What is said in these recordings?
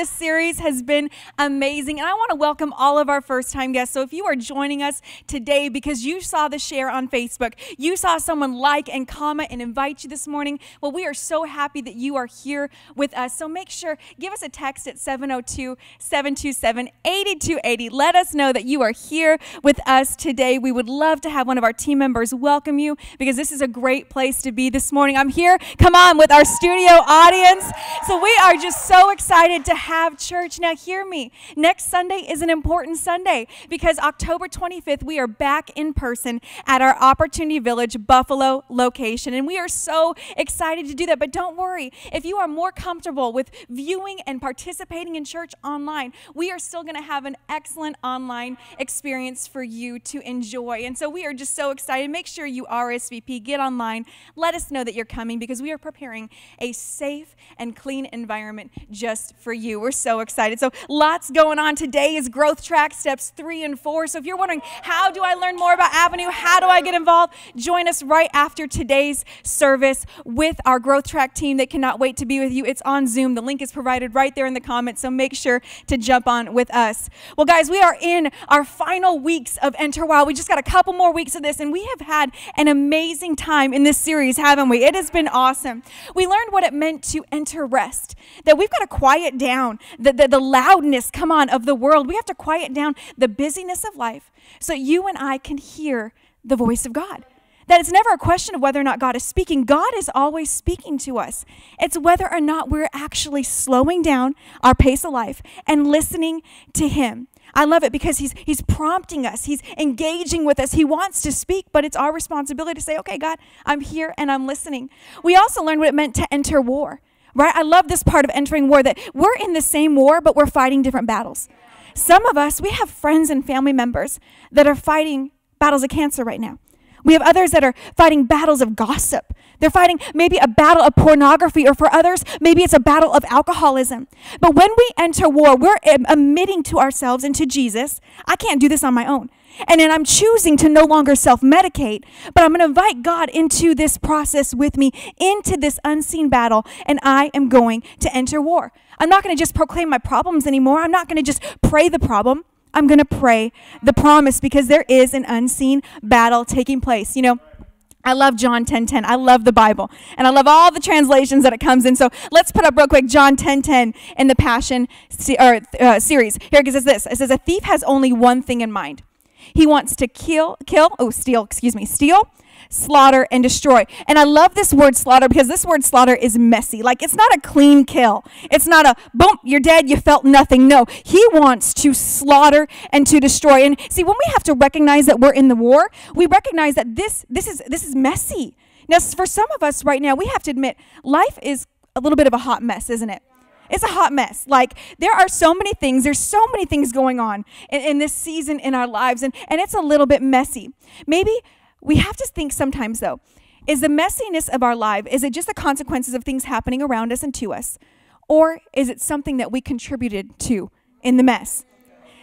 This series has been amazing, and I want to welcome all of our first time guests. So, if you are joining us today because you saw the share on Facebook, you saw someone like and comment and invite you this morning, well, we are so happy that you are here with us. So, make sure, give us a text at 702 727 8280. Let us know that you are here with us today. We would love to have one of our team members welcome you because this is a great place to be this morning. I'm here, come on, with our studio audience. So, we are just so excited to have church. Now, hear me. Next Sunday is an important Sunday because October 25th, we are back in person at our Opportunity Village Buffalo location. And we are so excited to do that. But don't worry, if you are more comfortable with viewing and participating in church online, we are still going to have an excellent online experience for you to enjoy. And so we are just so excited. Make sure you RSVP, get online, let us know that you're coming because we are preparing a safe and clean environment just for you. We're so excited. So, lots going on. Today is Growth Track Steps 3 and 4. So, if you're wondering, how do I learn more about Avenue? How do I get involved? Join us right after today's service with our Growth Track team that cannot wait to be with you. It's on Zoom. The link is provided right there in the comments. So, make sure to jump on with us. Well, guys, we are in our final weeks of Enter Wild. We just got a couple more weeks of this, and we have had an amazing time in this series, haven't we? It has been awesome. We learned what it meant to enter rest, that we've got to quiet down down the, the, the loudness, come on, of the world. We have to quiet down the busyness of life so you and I can hear the voice of God. That it's never a question of whether or not God is speaking. God is always speaking to us. It's whether or not we're actually slowing down our pace of life and listening to Him. I love it because he's he's prompting us. He's engaging with us. He wants to speak, but it's our responsibility to say, "Okay, God, I'm here and I'm listening." We also learned what it meant to enter war right? I love this part of entering war that we're in the same war, but we're fighting different battles. Some of us, we have friends and family members that are fighting battles of cancer right now. We have others that are fighting battles of gossip. They're fighting maybe a battle of pornography, or for others, maybe it's a battle of alcoholism. But when we enter war, we're admitting to ourselves and to Jesus, I can't do this on my own. And then I'm choosing to no longer self medicate, but I'm going to invite God into this process with me, into this unseen battle, and I am going to enter war. I'm not going to just proclaim my problems anymore. I'm not going to just pray the problem. I'm going to pray the promise because there is an unseen battle taking place. You know, I love John 10:10. 10, 10. I love the Bible. And I love all the translations that it comes in. So let's put up real quick John 10:10 10, 10 in the Passion or, uh, series. Here it says this. It says a thief has only one thing in mind. He wants to kill, kill, oh, steal, excuse me, steal, slaughter, and destroy. And I love this word slaughter because this word slaughter is messy. Like it's not a clean kill. It's not a boom, you're dead, you felt nothing. No, he wants to slaughter and to destroy. And see, when we have to recognize that we're in the war, we recognize that this this is this is messy. Now, for some of us right now, we have to admit life is a little bit of a hot mess, isn't it? It's a hot mess. Like there are so many things, there's so many things going on in, in this season in our lives, and, and it's a little bit messy. Maybe we have to think sometimes though, is the messiness of our life, is it just the consequences of things happening around us and to us? Or is it something that we contributed to in the mess?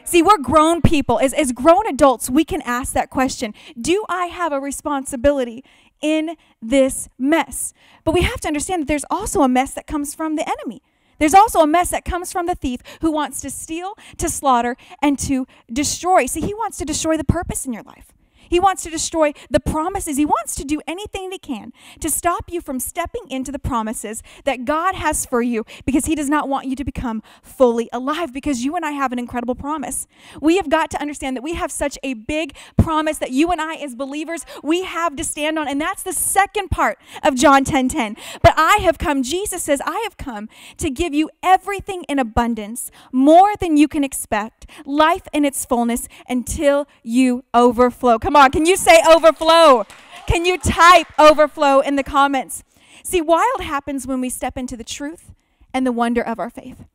See, we're grown people. As, as grown adults, we can ask that question Do I have a responsibility in this mess? But we have to understand that there's also a mess that comes from the enemy. There's also a mess that comes from the thief who wants to steal, to slaughter, and to destroy. See, he wants to destroy the purpose in your life. He wants to destroy the promises. He wants to do anything he can to stop you from stepping into the promises that God has for you because he does not want you to become fully alive because you and I have an incredible promise. We have got to understand that we have such a big promise that you and I as believers we have to stand on and that's the second part of John 10:10. 10, 10. But I have come Jesus says I have come to give you everything in abundance, more than you can expect, life in its fullness until you overflow. Come on, can you say overflow? Can you type overflow in the comments? See, wild happens when we step into the truth and the wonder of our faith.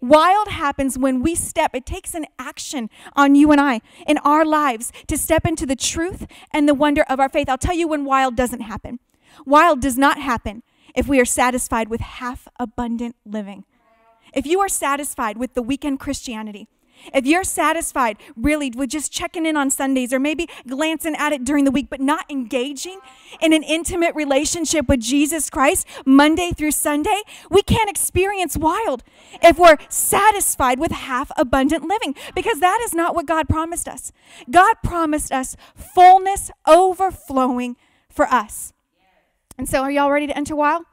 Wild happens when we step, it takes an action on you and I in our lives to step into the truth and the wonder of our faith. I'll tell you when wild doesn't happen. Wild does not happen if we are satisfied with half abundant living. If you are satisfied with the weekend Christianity, if you're satisfied really with just checking in on Sundays or maybe glancing at it during the week, but not engaging in an intimate relationship with Jesus Christ Monday through Sunday, we can't experience wild if we're satisfied with half abundant living because that is not what God promised us. God promised us fullness overflowing for us. And so, are y'all ready to enter wild?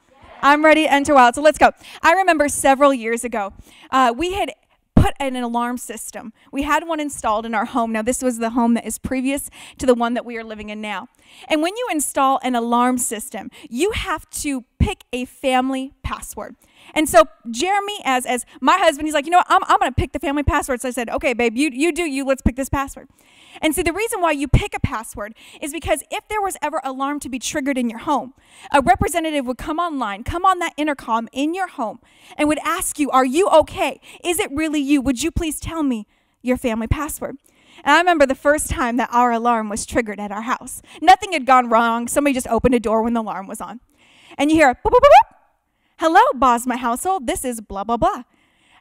I'm ready to enter wild. So let's go. I remember several years ago, uh, we had put an alarm system. We had one installed in our home. Now, this was the home that is previous to the one that we are living in now. And when you install an alarm system, you have to pick a family password. And so Jeremy, as as my husband, he's like, you know, what? I'm I'm gonna pick the family password. So I said, okay, babe, you you do you. Let's pick this password. And see, the reason why you pick a password is because if there was ever alarm to be triggered in your home, a representative would come online, come on that intercom in your home, and would ask you, Are you okay? Is it really you? Would you please tell me your family password? And I remember the first time that our alarm was triggered at our house. Nothing had gone wrong. Somebody just opened a door when the alarm was on. And you hear, boop, boop, boop, boop. Hello, Bosma household. This is blah, blah, blah.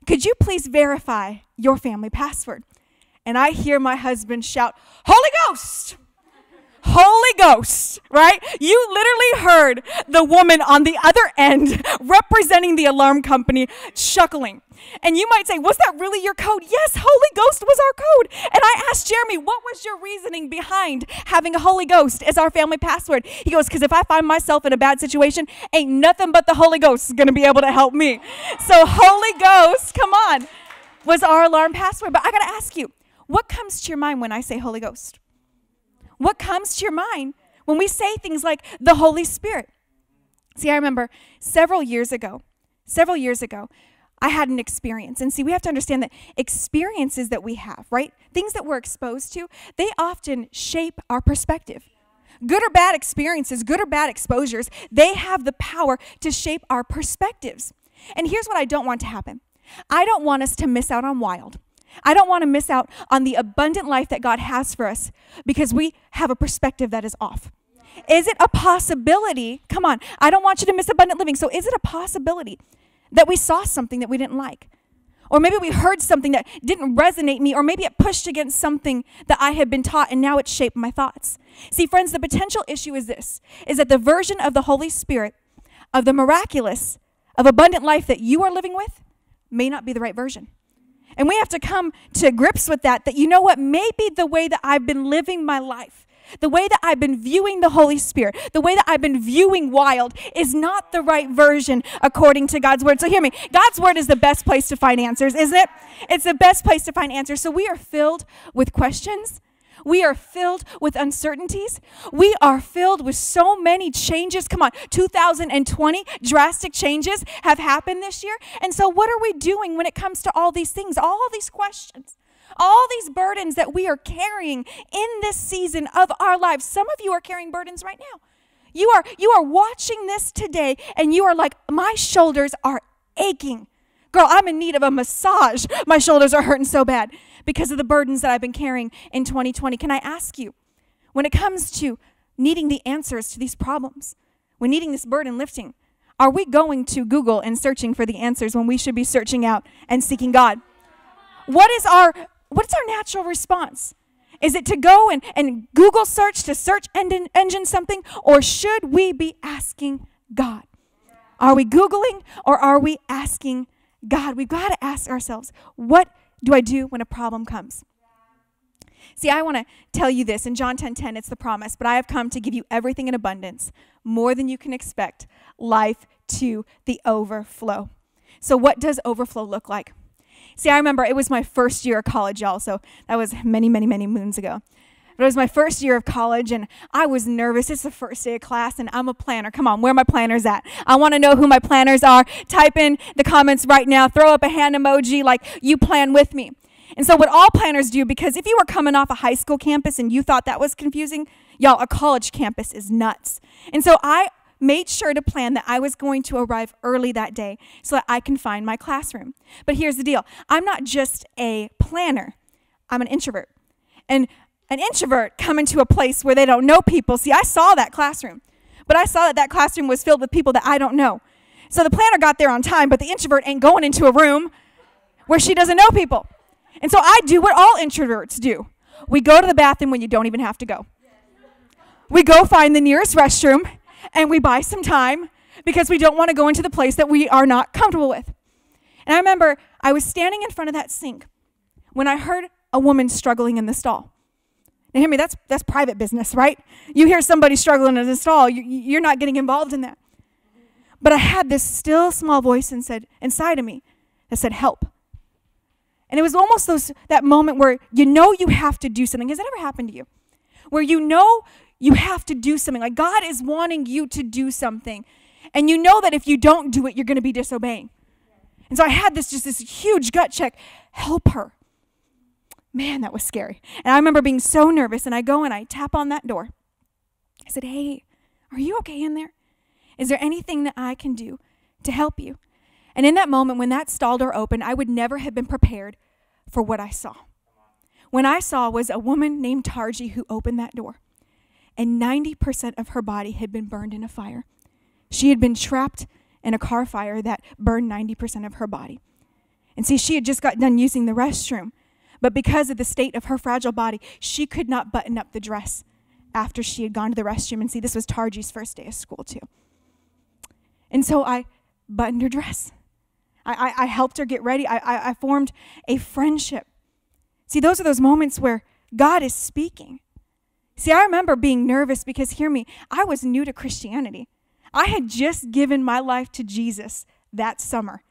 Could you please verify your family password? and I hear my husband shout, Holy Ghost! Holy Ghost, right? You literally heard the woman on the other end representing the alarm company chuckling. And you might say, Was that really your code? Yes, Holy Ghost was our code. And I asked Jeremy, What was your reasoning behind having a Holy Ghost as our family password? He goes, Because if I find myself in a bad situation, ain't nothing but the Holy Ghost is going to be able to help me. So, Holy Ghost, come on, was our alarm password. But I got to ask you, what comes to your mind when I say Holy Ghost? What comes to your mind when we say things like the Holy Spirit? See, I remember several years ago, several years ago, I had an experience. And see, we have to understand that experiences that we have, right? Things that we're exposed to, they often shape our perspective. Good or bad experiences, good or bad exposures, they have the power to shape our perspectives. And here's what I don't want to happen I don't want us to miss out on wild. I don't want to miss out on the abundant life that God has for us because we have a perspective that is off. Is it a possibility? Come on, I don't want you to miss abundant living. So, is it a possibility that we saw something that we didn't like? Or maybe we heard something that didn't resonate me, or maybe it pushed against something that I had been taught and now it shaped my thoughts. See, friends, the potential issue is this is that the version of the Holy Spirit, of the miraculous, of abundant life that you are living with may not be the right version. And we have to come to grips with that, that you know what, maybe the way that I've been living my life, the way that I've been viewing the Holy Spirit, the way that I've been viewing wild is not the right version according to God's word. So hear me. God's word is the best place to find answers, isn't it? It's the best place to find answers. So we are filled with questions we are filled with uncertainties. We are filled with so many changes. Come on, 2020, drastic changes have happened this year. And so, what are we doing when it comes to all these things, all these questions? All these burdens that we are carrying in this season of our lives. Some of you are carrying burdens right now. You are you are watching this today and you are like my shoulders are aching. Girl, I'm in need of a massage. My shoulders are hurting so bad because of the burdens that I've been carrying in 2020. Can I ask you, when it comes to needing the answers to these problems, when needing this burden lifting, are we going to Google and searching for the answers when we should be searching out and seeking God? What is our what's our natural response? Is it to go and, and Google search to search engine, engine something, or should we be asking God? Are we Googling or are we asking God? We've got to ask ourselves, what do I do when a problem comes? See, I want to tell you this in John 10:10 10, 10, it's the promise, but I have come to give you everything in abundance, more than you can expect, life to the overflow. So what does overflow look like? See, I remember it was my first year of college, y'all, so that was many, many, many moons ago. But it was my first year of college, and I was nervous. It's the first day of class, and I'm a planner. Come on, where are my planners at? I want to know who my planners are. Type in the comments right now. Throw up a hand emoji like you plan with me. And so, what all planners do, because if you were coming off a high school campus and you thought that was confusing, y'all, a college campus is nuts. And so, I made sure to plan that I was going to arrive early that day so that I can find my classroom. But here's the deal I'm not just a planner, I'm an introvert. And an introvert come into a place where they don't know people. See, I saw that classroom, but I saw that that classroom was filled with people that I don't know. So the planner got there on time, but the introvert ain't going into a room where she doesn't know people. And so I do what all introverts do we go to the bathroom when you don't even have to go. We go find the nearest restroom and we buy some time because we don't want to go into the place that we are not comfortable with. And I remember I was standing in front of that sink when I heard a woman struggling in the stall. Hear me, that's, that's private business, right? You hear somebody struggling in the stall, you, you're not getting involved in that. But I had this still small voice and said, inside of me that said, help. And it was almost those, that moment where you know you have to do something. Has that ever happened to you? Where you know you have to do something. Like God is wanting you to do something. And you know that if you don't do it, you're going to be disobeying. And so I had this just this huge gut check. Help her. Man, that was scary. And I remember being so nervous. And I go and I tap on that door. I said, Hey, are you okay in there? Is there anything that I can do to help you? And in that moment, when that stall door opened, I would never have been prepared for what I saw. When I saw was a woman named Tarji who opened that door, and 90% of her body had been burned in a fire. She had been trapped in a car fire that burned 90% of her body. And see, she had just got done using the restroom, but because of the state of her fragile body, she could not button up the dress after she had gone to the restroom. And see, this was Tarji's first day of school, too. And so I buttoned her dress. I, I, I helped her get ready. I, I, I formed a friendship. See, those are those moments where God is speaking. See, I remember being nervous because, hear me, I was new to Christianity. I had just given my life to Jesus that summer.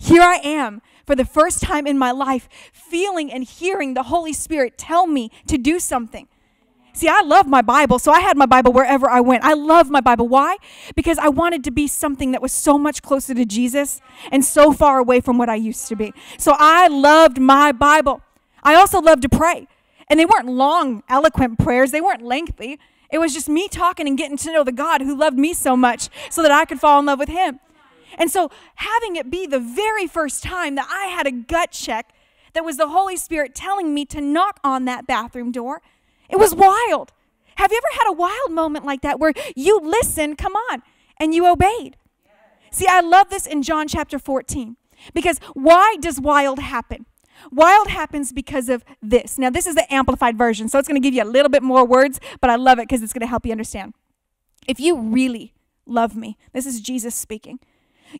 Here I am for the first time in my life, feeling and hearing the Holy Spirit tell me to do something. See, I love my Bible, so I had my Bible wherever I went. I love my Bible. Why? Because I wanted to be something that was so much closer to Jesus and so far away from what I used to be. So I loved my Bible. I also loved to pray. And they weren't long, eloquent prayers, they weren't lengthy. It was just me talking and getting to know the God who loved me so much so that I could fall in love with Him. And so, having it be the very first time that I had a gut check that was the Holy Spirit telling me to knock on that bathroom door it was wild. Have you ever had a wild moment like that where you listened, come on, and you obeyed? See, I love this in John chapter 14 because why does wild happen? Wild happens because of this. Now, this is the amplified version, so it's going to give you a little bit more words, but I love it because it's going to help you understand. If you really love me, this is Jesus speaking,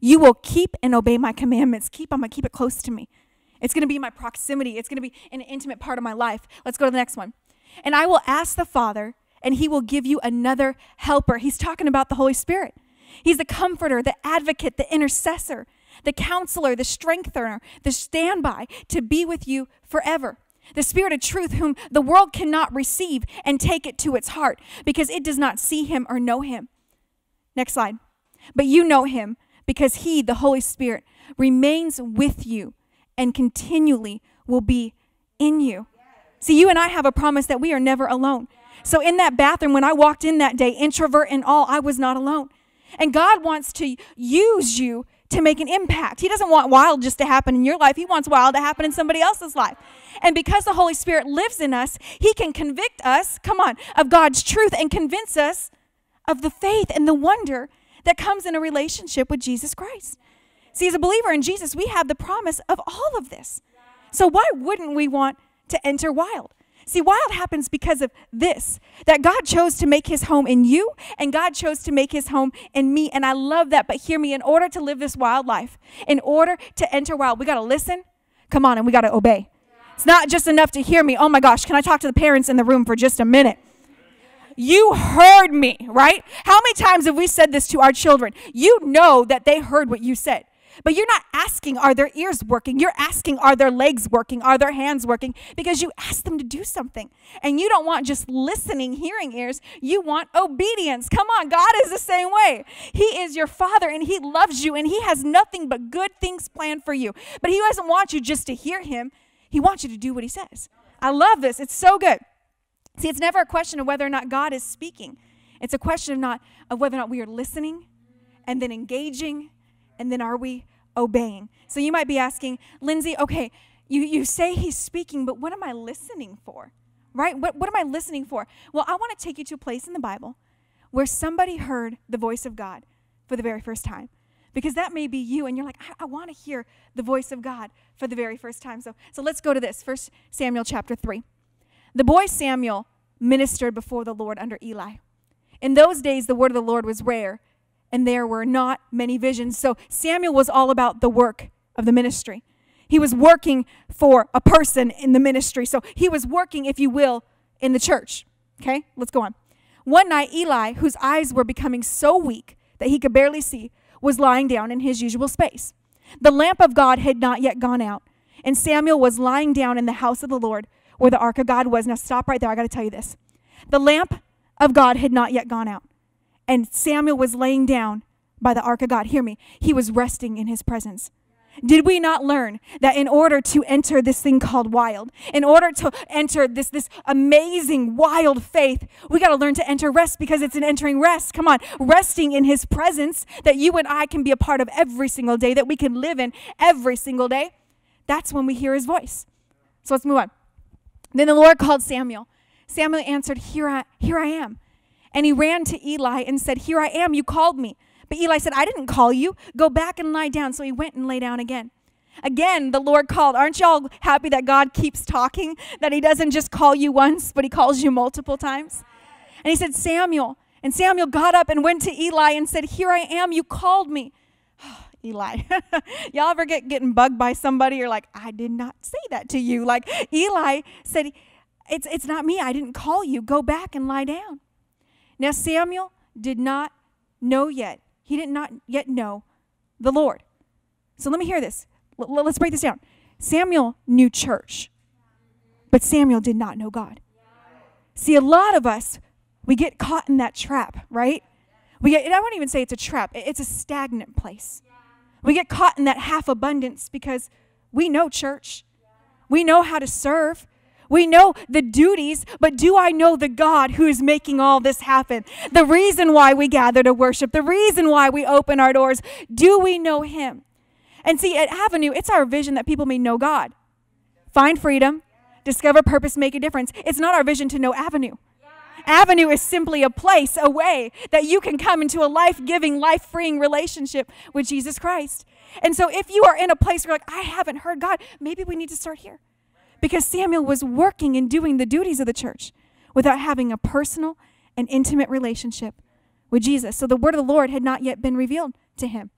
you will keep and obey my commandments. Keep them, I keep it close to me. It's going to be my proximity, it's going to be an intimate part of my life. Let's go to the next one. And I will ask the Father, and he will give you another helper. He's talking about the Holy Spirit. He's the comforter, the advocate, the intercessor, the counselor, the strengthener, the standby to be with you forever. The Spirit of truth, whom the world cannot receive and take it to its heart because it does not see him or know him. Next slide. But you know him because he, the Holy Spirit, remains with you and continually will be in you. See, you and I have a promise that we are never alone. So, in that bathroom, when I walked in that day, introvert and all, I was not alone. And God wants to use you to make an impact. He doesn't want wild just to happen in your life, He wants wild to happen in somebody else's life. And because the Holy Spirit lives in us, He can convict us, come on, of God's truth and convince us of the faith and the wonder that comes in a relationship with Jesus Christ. See, as a believer in Jesus, we have the promise of all of this. So, why wouldn't we want to enter wild. See, wild happens because of this that God chose to make his home in you, and God chose to make his home in me. And I love that. But hear me in order to live this wild life, in order to enter wild, we got to listen, come on, and we got to obey. It's not just enough to hear me. Oh my gosh, can I talk to the parents in the room for just a minute? You heard me, right? How many times have we said this to our children? You know that they heard what you said. But you're not asking, are their ears working? You're asking, are their legs working? Are their hands working? Because you asked them to do something. And you don't want just listening, hearing ears. You want obedience. Come on, God is the same way. He is your Father and He loves you and He has nothing but good things planned for you. But He doesn't want you just to hear Him, He wants you to do what He says. I love this. It's so good. See, it's never a question of whether or not God is speaking. It's a question of not of whether or not we are listening and then engaging and then are we obeying? So you might be asking, Lindsay, okay, you, you say he's speaking, but what am I listening for? Right? What, what am I listening for? Well, I want to take you to a place in the Bible where somebody heard the voice of God for the very first time. because that may be you and you're like i, I want to hear the voice of god for the very first time so so let's go to this first samuel chapter 3 the boy samuel ministered before the lord under eli. In those days the word of the lord was rare and there were not many visions. So samuel was all about the work of the ministry. He was working for a person in the ministry. So he was working if you will in the church. Okay let's go on. One night eli whose eyes were becoming so weak that he could barely see was lying down in his usual space. The lamp of God had not yet gone out, and Samuel was lying down in the house of the Lord where the ark of God was. Now, stop right there. I got to tell you this. The lamp of God had not yet gone out, and Samuel was laying down by the ark of God. Hear me. He was resting in his presence. Did we not learn that in order to enter this thing called wild, in order to enter this, this amazing wild faith, we got to learn to enter rest because it's an entering rest. Come on, resting in his presence that you and I can be a part of every single day, that we can live in every single day. That's when we hear his voice. So let's move on. Then the Lord called Samuel. Samuel answered, Here I, here I am. And he ran to Eli and said, Here I am, you called me. But Eli said, I didn't call you. Go back and lie down. So he went and lay down again. Again, the Lord called. Aren't y'all happy that God keeps talking? That he doesn't just call you once, but he calls you multiple times? And he said, Samuel. And Samuel got up and went to Eli and said, Here I am. You called me. Eli. y'all ever get getting bugged by somebody? You're like, I did not say that to you. Like Eli said, it's, it's not me. I didn't call you. Go back and lie down. Now, Samuel did not know yet he did not yet know the Lord. So let me hear this. L- let's break this down. Samuel knew church, but Samuel did not know God. See, a lot of us, we get caught in that trap, right? We get, I won't even say it's a trap, it's a stagnant place. We get caught in that half abundance because we know church, we know how to serve, we know the duties, but do I know the God who is making all this happen? The reason why we gather to worship, the reason why we open our doors, do we know Him? And see, at Avenue, it's our vision that people may know God, find freedom, discover purpose, make a difference. It's not our vision to know Avenue. Avenue is simply a place, a way that you can come into a life giving, life freeing relationship with Jesus Christ. And so, if you are in a place where, like, I haven't heard God, maybe we need to start here because Samuel was working and doing the duties of the church without having a personal and intimate relationship with Jesus. So the word of the Lord had not yet been revealed to him.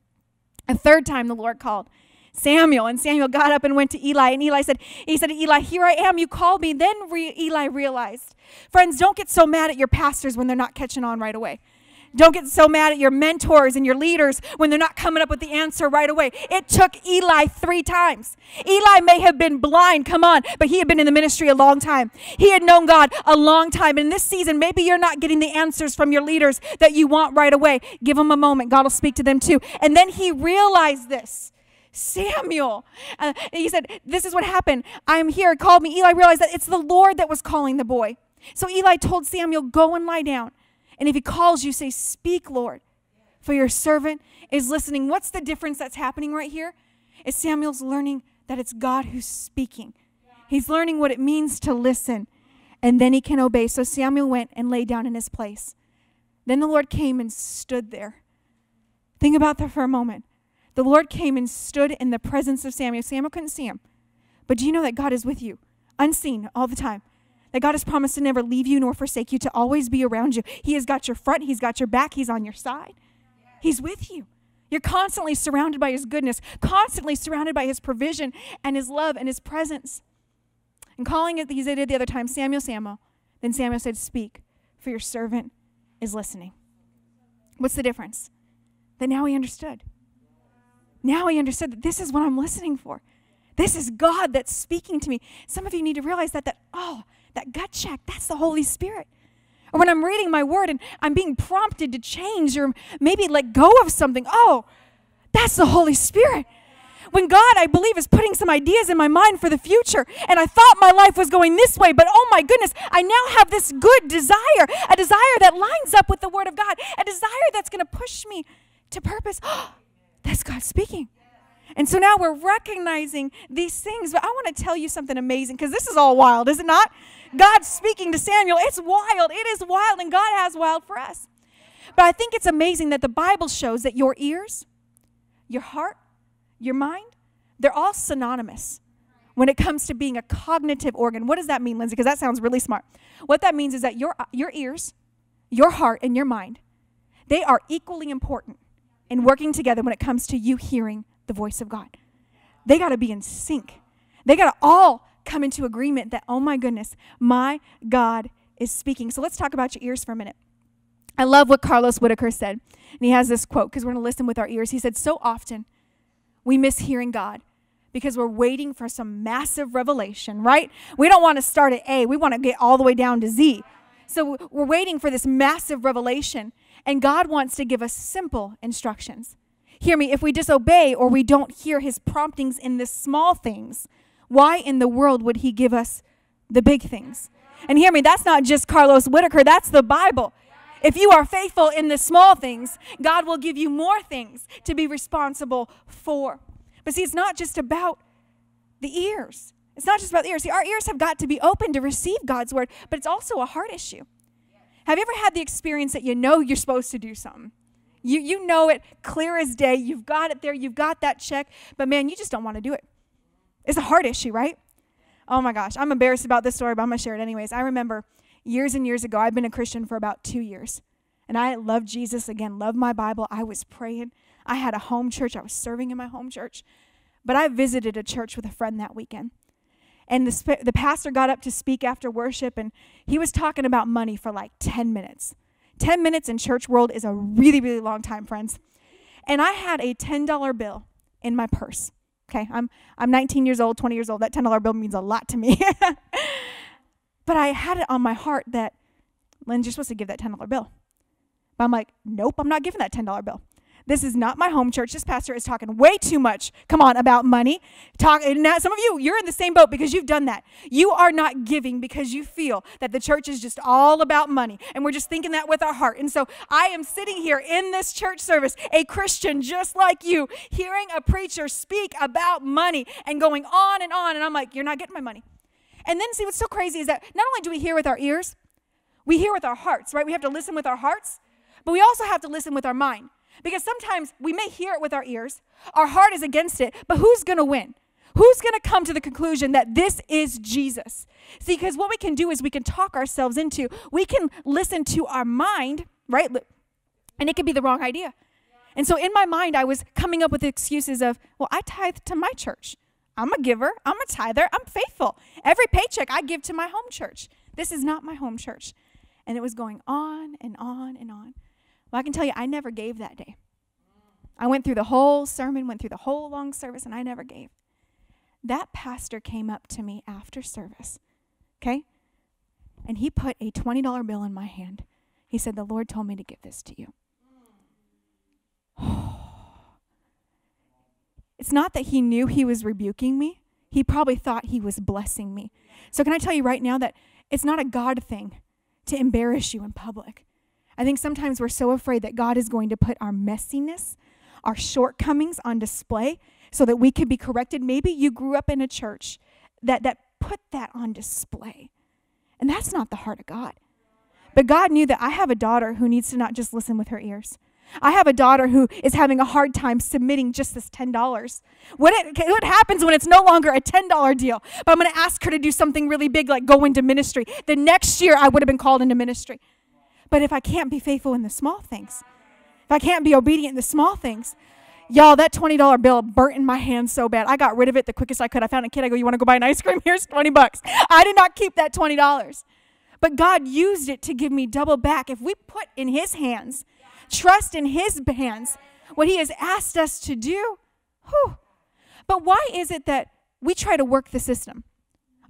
A third time the Lord called Samuel, and Samuel got up and went to Eli, and Eli said, He said, Eli, here I am, you called me. Then re- Eli realized. Friends, don't get so mad at your pastors when they're not catching on right away. Don't get so mad at your mentors and your leaders when they're not coming up with the answer right away. It took Eli three times. Eli may have been blind, come on, but he had been in the ministry a long time. He had known God a long time. And in this season, maybe you're not getting the answers from your leaders that you want right away. Give them a moment. God will speak to them too. And then he realized this. Samuel. Uh, he said, This is what happened. I'm here. Called me. Eli realized that it's the Lord that was calling the boy. So Eli told Samuel, Go and lie down. And if he calls you, say, Speak, Lord, for your servant is listening. What's the difference that's happening right here? Is Samuel's learning that it's God who's speaking. He's learning what it means to listen, and then he can obey. So Samuel went and lay down in his place. Then the Lord came and stood there. Think about that for a moment. The Lord came and stood in the presence of Samuel. Samuel couldn't see him. But do you know that God is with you, unseen all the time? that God has promised to never leave you nor forsake you, to always be around you. He has got your front, He's got your back, He's on your side. He's with you. You're constantly surrounded by His goodness, constantly surrounded by His provision and His love and His presence. And calling it, he did the other time, Samuel, Samuel. Then Samuel said, Speak, for your servant is listening. What's the difference? That now he understood. Now I understood that this is what I'm listening for. This is God that's speaking to me. Some of you need to realize that that oh, that gut check, that's the Holy Spirit. Or when I'm reading my word and I'm being prompted to change or maybe let go of something, oh, that's the Holy Spirit. When God, I believe, is putting some ideas in my mind for the future, and I thought my life was going this way, but oh my goodness, I now have this good desire, a desire that lines up with the Word of God, a desire that's going to push me to purpose. Oh, that's God speaking. And so now we're recognizing these things. But I want to tell you something amazing because this is all wild, is it not? God speaking to Samuel. It's wild. It is wild, and God has wild for us. But I think it's amazing that the Bible shows that your ears your heart, your mind, they're all synonymous when it comes to being a cognitive organ. What does that mean, Lindsay? Because that sounds really smart. What that means is that your, your ears, your heart, and your mind, they are equally important in working together when it comes to you hearing the voice of God. They got to be in sync. They got to all come into agreement that, oh my goodness, my God is speaking. So let's talk about your ears for a minute. I love what Carlos Whitaker said. And he has this quote because we're going to listen with our ears. He said, So often we miss hearing God because we're waiting for some massive revelation, right? We don't want to start at A, we want to get all the way down to Z. So we're waiting for this massive revelation, and God wants to give us simple instructions. Hear me, if we disobey or we don't hear his promptings in the small things, why in the world would he give us the big things? And hear me, that's not just Carlos Whitaker, that's the Bible. If you are faithful in the small things, God will give you more things to be responsible for. But see, it's not just about the ears. It's not just about the ears. See, our ears have got to be open to receive God's word, but it's also a heart issue. Have you ever had the experience that you know you're supposed to do something? You, you know it clear as day. You've got it there. You've got that check, but man, you just don't want to do it. It's a heart issue, right? Oh my gosh, I'm embarrassed about this story, but I'm going to share it anyways. I remember years and years ago, I've been a Christian for about two years, and I loved Jesus again, loved my Bible. I was praying. I had a home church. I was serving in my home church. But I visited a church with a friend that weekend. And the, the pastor got up to speak after worship, and he was talking about money for like 10 minutes. 10 minutes in church world is a really, really long time, friends. And I had a $10 bill in my purse. Okay, I'm, I'm 19 years old, 20 years old. That $10 bill means a lot to me. but I had it on my heart that, Lynn, you're supposed to give that $10 bill. But I'm like, nope, I'm not giving that $10 bill. This is not my home church. This pastor is talking way too much. Come on, about money. Talk. Now, some of you, you're in the same boat because you've done that. You are not giving because you feel that the church is just all about money, and we're just thinking that with our heart. And so, I am sitting here in this church service, a Christian just like you, hearing a preacher speak about money and going on and on, and I'm like, you're not getting my money. And then, see, what's so crazy is that not only do we hear with our ears, we hear with our hearts, right? We have to listen with our hearts, but we also have to listen with our mind. Because sometimes we may hear it with our ears, our heart is against it, but who's going to win? Who's going to come to the conclusion that this is Jesus? See, because what we can do is we can talk ourselves into, we can listen to our mind, right? And it could be the wrong idea. And so in my mind, I was coming up with excuses of, well, I tithe to my church. I'm a giver. I'm a tither. I'm faithful. Every paycheck I give to my home church. This is not my home church. And it was going on and on and on. Well, I can tell you, I never gave that day. I went through the whole sermon, went through the whole long service, and I never gave. That pastor came up to me after service, okay? And he put a $20 bill in my hand. He said, The Lord told me to give this to you. it's not that he knew he was rebuking me, he probably thought he was blessing me. So, can I tell you right now that it's not a God thing to embarrass you in public? I think sometimes we're so afraid that God is going to put our messiness, our shortcomings on display so that we can be corrected. Maybe you grew up in a church that, that put that on display. And that's not the heart of God. But God knew that I have a daughter who needs to not just listen with her ears. I have a daughter who is having a hard time submitting just this $10. What, it, what happens when it's no longer a $10 deal? But I'm going to ask her to do something really big like go into ministry. The next year, I would have been called into ministry. But if I can't be faithful in the small things, if I can't be obedient in the small things, y'all, that $20 bill burnt in my hand so bad. I got rid of it the quickest I could. I found a kid. I go, You want to go buy an ice cream? Here's 20 bucks. I did not keep that $20. But God used it to give me double back. If we put in His hands, trust in His hands, what He has asked us to do, whew. But why is it that we try to work the system?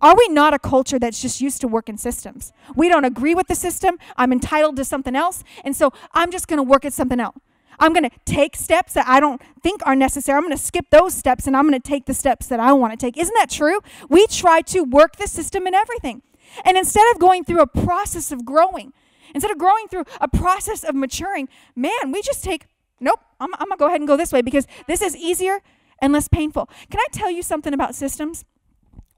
Are we not a culture that's just used to working systems? We don't agree with the system. I'm entitled to something else. And so I'm just going to work at something else. I'm going to take steps that I don't think are necessary. I'm going to skip those steps and I'm going to take the steps that I want to take. Isn't that true? We try to work the system and everything. And instead of going through a process of growing, instead of growing through a process of maturing, man, we just take, nope, I'm, I'm going to go ahead and go this way because this is easier and less painful. Can I tell you something about systems?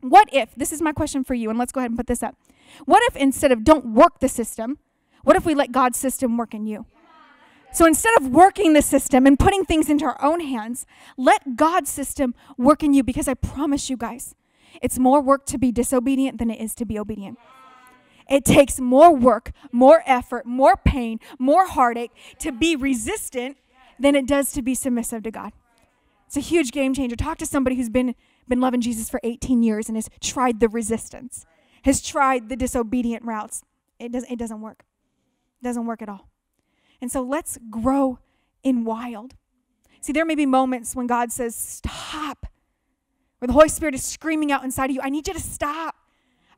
What if, this is my question for you, and let's go ahead and put this up. What if instead of don't work the system, what if we let God's system work in you? So instead of working the system and putting things into our own hands, let God's system work in you because I promise you guys, it's more work to be disobedient than it is to be obedient. It takes more work, more effort, more pain, more heartache to be resistant than it does to be submissive to God. It's a huge game changer. Talk to somebody who's been, been loving Jesus for 18 years and has tried the resistance, has tried the disobedient routes. It, does, it doesn't work. It doesn't work at all. And so let's grow in wild. See, there may be moments when God says, Stop, where the Holy Spirit is screaming out inside of you, I need you to stop.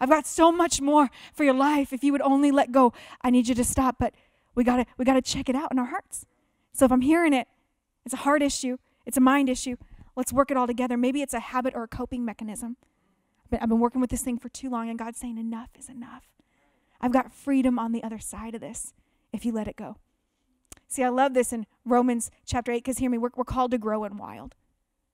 I've got so much more for your life. If you would only let go, I need you to stop. But we gotta we gotta check it out in our hearts. So if I'm hearing it, it's a heart issue, it's a mind issue. Let's work it all together. Maybe it's a habit or a coping mechanism. But I've been working with this thing for too long, and God's saying enough is enough. I've got freedom on the other side of this if you let it go. See, I love this in Romans chapter 8 because hear me, we're, we're called to grow in wild.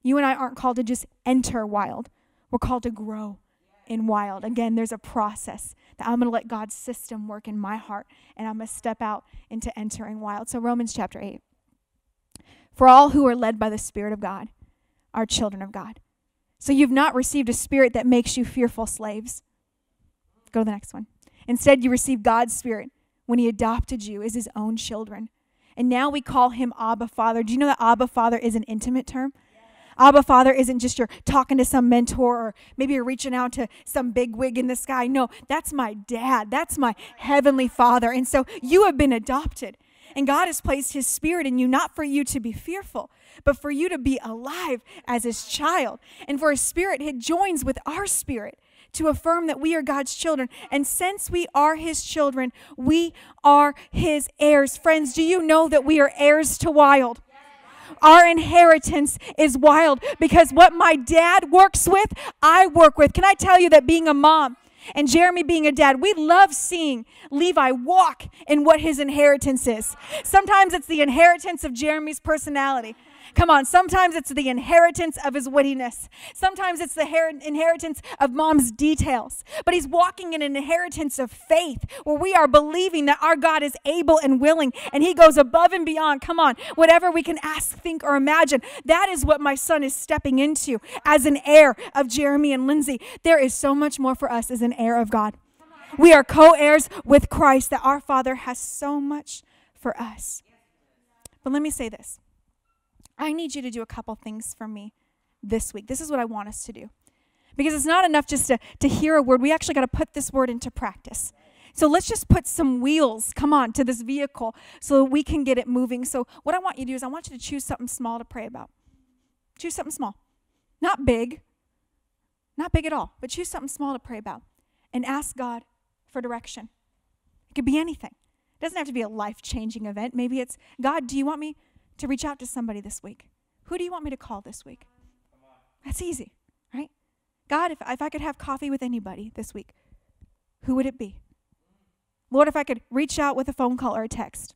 You and I aren't called to just enter wild, we're called to grow in wild. Again, there's a process that I'm going to let God's system work in my heart and I'm going to step out into entering wild. So, Romans chapter 8. For all who are led by the Spirit of God are children of God. So, you've not received a spirit that makes you fearful slaves. Go to the next one. Instead, you received God's Spirit when He adopted you as His own children. And now we call Him Abba Father. Do you know that Abba Father is an intimate term? Abba Father isn't just you're talking to some mentor or maybe you're reaching out to some big wig in the sky. No, that's my dad. That's my heavenly Father. And so you have been adopted. And God has placed His Spirit in you, not for you to be fearful, but for you to be alive as His child. And for His Spirit, it joins with our spirit to affirm that we are God's children. And since we are His children, we are His heirs. Friends, do you know that we are heirs to wild? Our inheritance is wild because what my dad works with, I work with. Can I tell you that being a mom, and Jeremy being a dad, we love seeing Levi walk in what his inheritance is. Sometimes it's the inheritance of Jeremy's personality. Come on, sometimes it's the inheritance of his wittiness. Sometimes it's the her- inheritance of mom's details. But he's walking in an inheritance of faith where we are believing that our God is able and willing and he goes above and beyond. Come on, whatever we can ask, think, or imagine. That is what my son is stepping into as an heir of Jeremy and Lindsay. There is so much more for us as an heir of God. We are co heirs with Christ, that our Father has so much for us. But let me say this I need you to do a couple things for me this week. This is what I want us to do. Because it's not enough just to, to hear a word. We actually got to put this word into practice. So let's just put some wheels, come on, to this vehicle so we can get it moving. So, what I want you to do is I want you to choose something small to pray about. Choose something small. Not big, not big at all, but choose something small to pray about and ask God for direction. It could be anything. It doesn't have to be a life changing event. Maybe it's God, do you want me to reach out to somebody this week. Who do you want me to call this week? That's easy, right? God, if, if I could have coffee with anybody this week, who would it be? Lord, if I could reach out with a phone call or a text,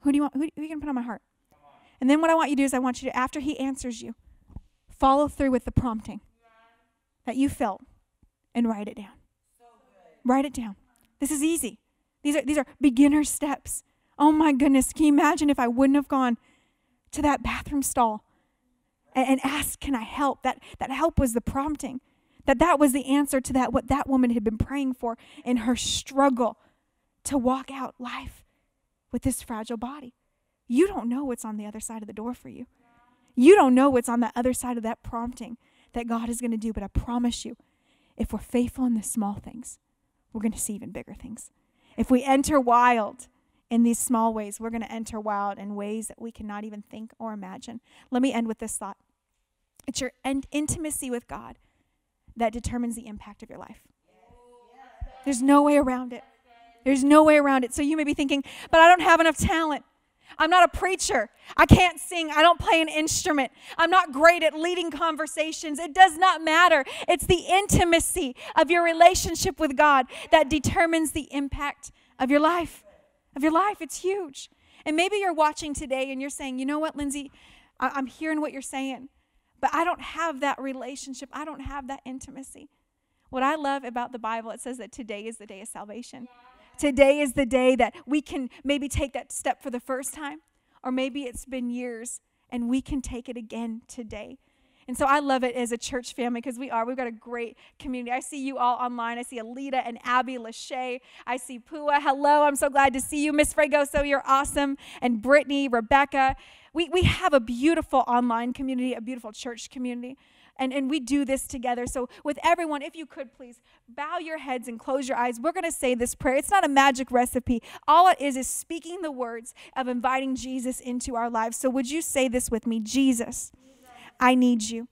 who do you want? Who, who you can put on my heart? And then what I want you to do is I want you to, after He answers you, follow through with the prompting that you felt and write it down. Write it down. This is easy. These are these are beginner steps. Oh my goodness! Can you imagine if I wouldn't have gone to that bathroom stall and, and ask, Can I help? That, that help was the prompting. That that was the answer to that, what that woman had been praying for in her struggle to walk out life with this fragile body. You don't know what's on the other side of the door for you. You don't know what's on the other side of that prompting that God is going to do, but I promise you, if we're faithful in the small things, we're going to see even bigger things. If we enter wild, in these small ways, we're going to enter wild in ways that we cannot even think or imagine. Let me end with this thought it's your intimacy with God that determines the impact of your life. There's no way around it. There's no way around it. So you may be thinking, but I don't have enough talent. I'm not a preacher. I can't sing. I don't play an instrument. I'm not great at leading conversations. It does not matter. It's the intimacy of your relationship with God that determines the impact of your life of your life. It's huge. And maybe you're watching today and you're saying, you know what, Lindsay, I- am hearing what you're saying, but I don't have that relationship. I don't have that intimacy. What I love about the Bible, it says that today is the day of salvation. Today is the day that we can maybe take that step for the first time or maybe it's been years, and we can take it again today. And so I love it as a church family because we are. We've got a great community. I see you all online. I see Alita and Abby Lachey. I see Pua. Hello. I'm so glad to see you. Miss Fregoso, you're awesome. And Brittany, Rebecca. We, we have a beautiful online community, a beautiful church community. And, and we do this together. So, with everyone, if you could please bow your heads and close your eyes, we're going to say this prayer. It's not a magic recipe. All it is is speaking the words of inviting Jesus into our lives. So, would you say this with me? Jesus, I need you.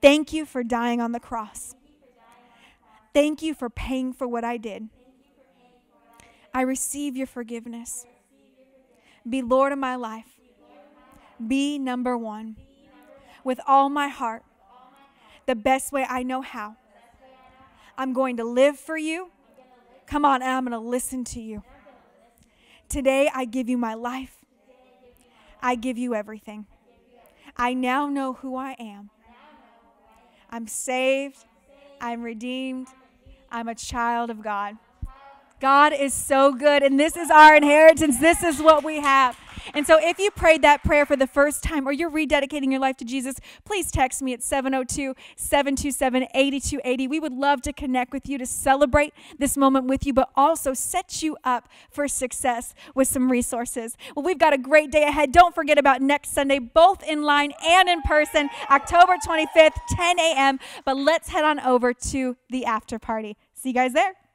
Thank you for dying on the cross. Thank you for paying for what I did. I receive your forgiveness. Be Lord of my life. Be number one. With all my heart, the best way I know how. I'm going to live for you. Come on, I'm going to listen to you. Today, I give you my life. I give you everything. I now know who I am. I'm saved. I'm redeemed. I'm a child of God. God is so good, and this is our inheritance. This is what we have. And so, if you prayed that prayer for the first time or you're rededicating your life to Jesus, please text me at 702 727 8280. We would love to connect with you to celebrate this moment with you, but also set you up for success with some resources. Well, we've got a great day ahead. Don't forget about next Sunday, both in line and in person, October 25th, 10 a.m. But let's head on over to the after party. See you guys there.